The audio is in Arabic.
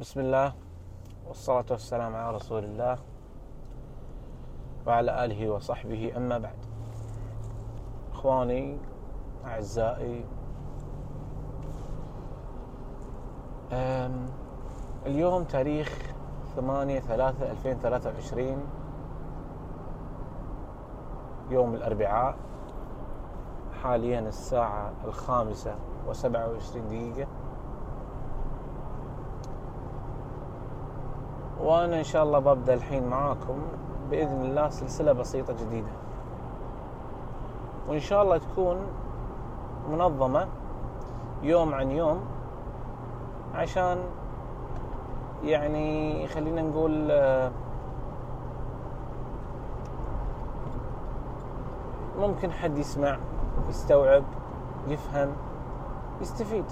بسم الله والصلاة والسلام على رسول الله وعلى آله وصحبه أما بعد. إخواني أعزائي اليوم تاريخ ثمانية ثلاثة ألفين ثلاثة وعشرين يوم الأربعاء حاليا الساعة الخامسة وسبعة وعشرين دقيقة. وأنا إن شاء الله ببدأ الحين معاكم بإذن الله سلسلة بسيطة جديدة. وإن شاء الله تكون منظمة يوم عن يوم عشان يعني خلينا نقول آه، ممكن حد يسمع يستوعب يفهم يستفيد.